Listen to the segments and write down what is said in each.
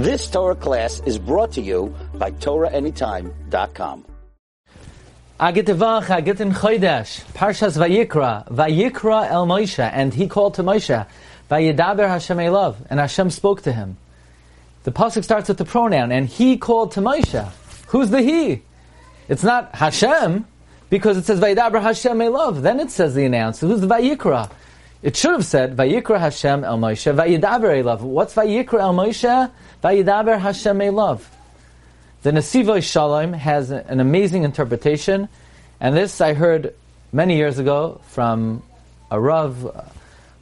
This Torah class is brought to you by TorahAnytime.com. Agitevach, Agitin Chodesh, Parshas Vayikra, Vayikra El Moshe, and he called to Moshe, Vayidaber Hashem Elav, and Hashem spoke to him. The pasuk starts with the pronoun, and he called to Moshe. Who's the he? It's not Hashem, because it says Vayidaber Hashem Elav. Then it says the announcer. Who's the Vayikra? It should have said Vayikra Hashem El Moshe, Vayidaber Elav. What's Vayikra El Moshe? Vayidaber Hashem Elav. The Nesivos Shalom has an amazing interpretation, and this I heard many years ago from a Rav uh,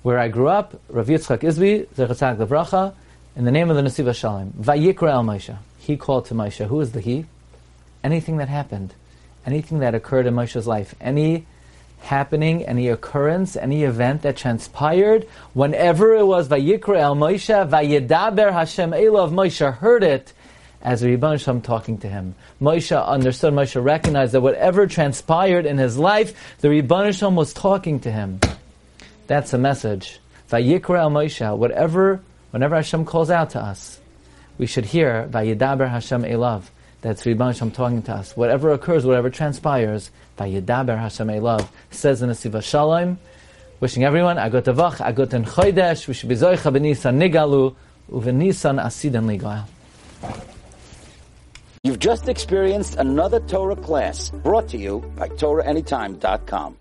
where I grew up, Rav Yitzchak Izvi, Zechatzak Levracha, in the name of the Nesivos Shalom. Vayikra El Moshe. He called to Moshe. Who is the he? Anything that happened, anything that occurred in Moshe's life, any happening, any occurrence, any event that transpired, whenever it was Vayikra El Moshe, Vayedaber Hashem Elav, Moshe heard it, as Rebbe Shem talking to him. Moshe understood, Moshe recognized that whatever transpired in his life, the Rebbe Shem was talking to him. That's the message. Vayikra el Moshe, whatever, whenever Hashem calls out to us, we should hear Vayedaber Hashem Elav. That's Rebbe Shem talking to us. Whatever occurs, whatever transpires, Vayedaber Hashem Elav, says in the Siva Shalom. Wishing everyone Agot Avach, Agot en Chodesh, we should be Zoicha b'Nisan Nigalu, u'v'Nisan Asidan Ligal. You've just experienced another Torah class brought to you by TorahAnytime.com.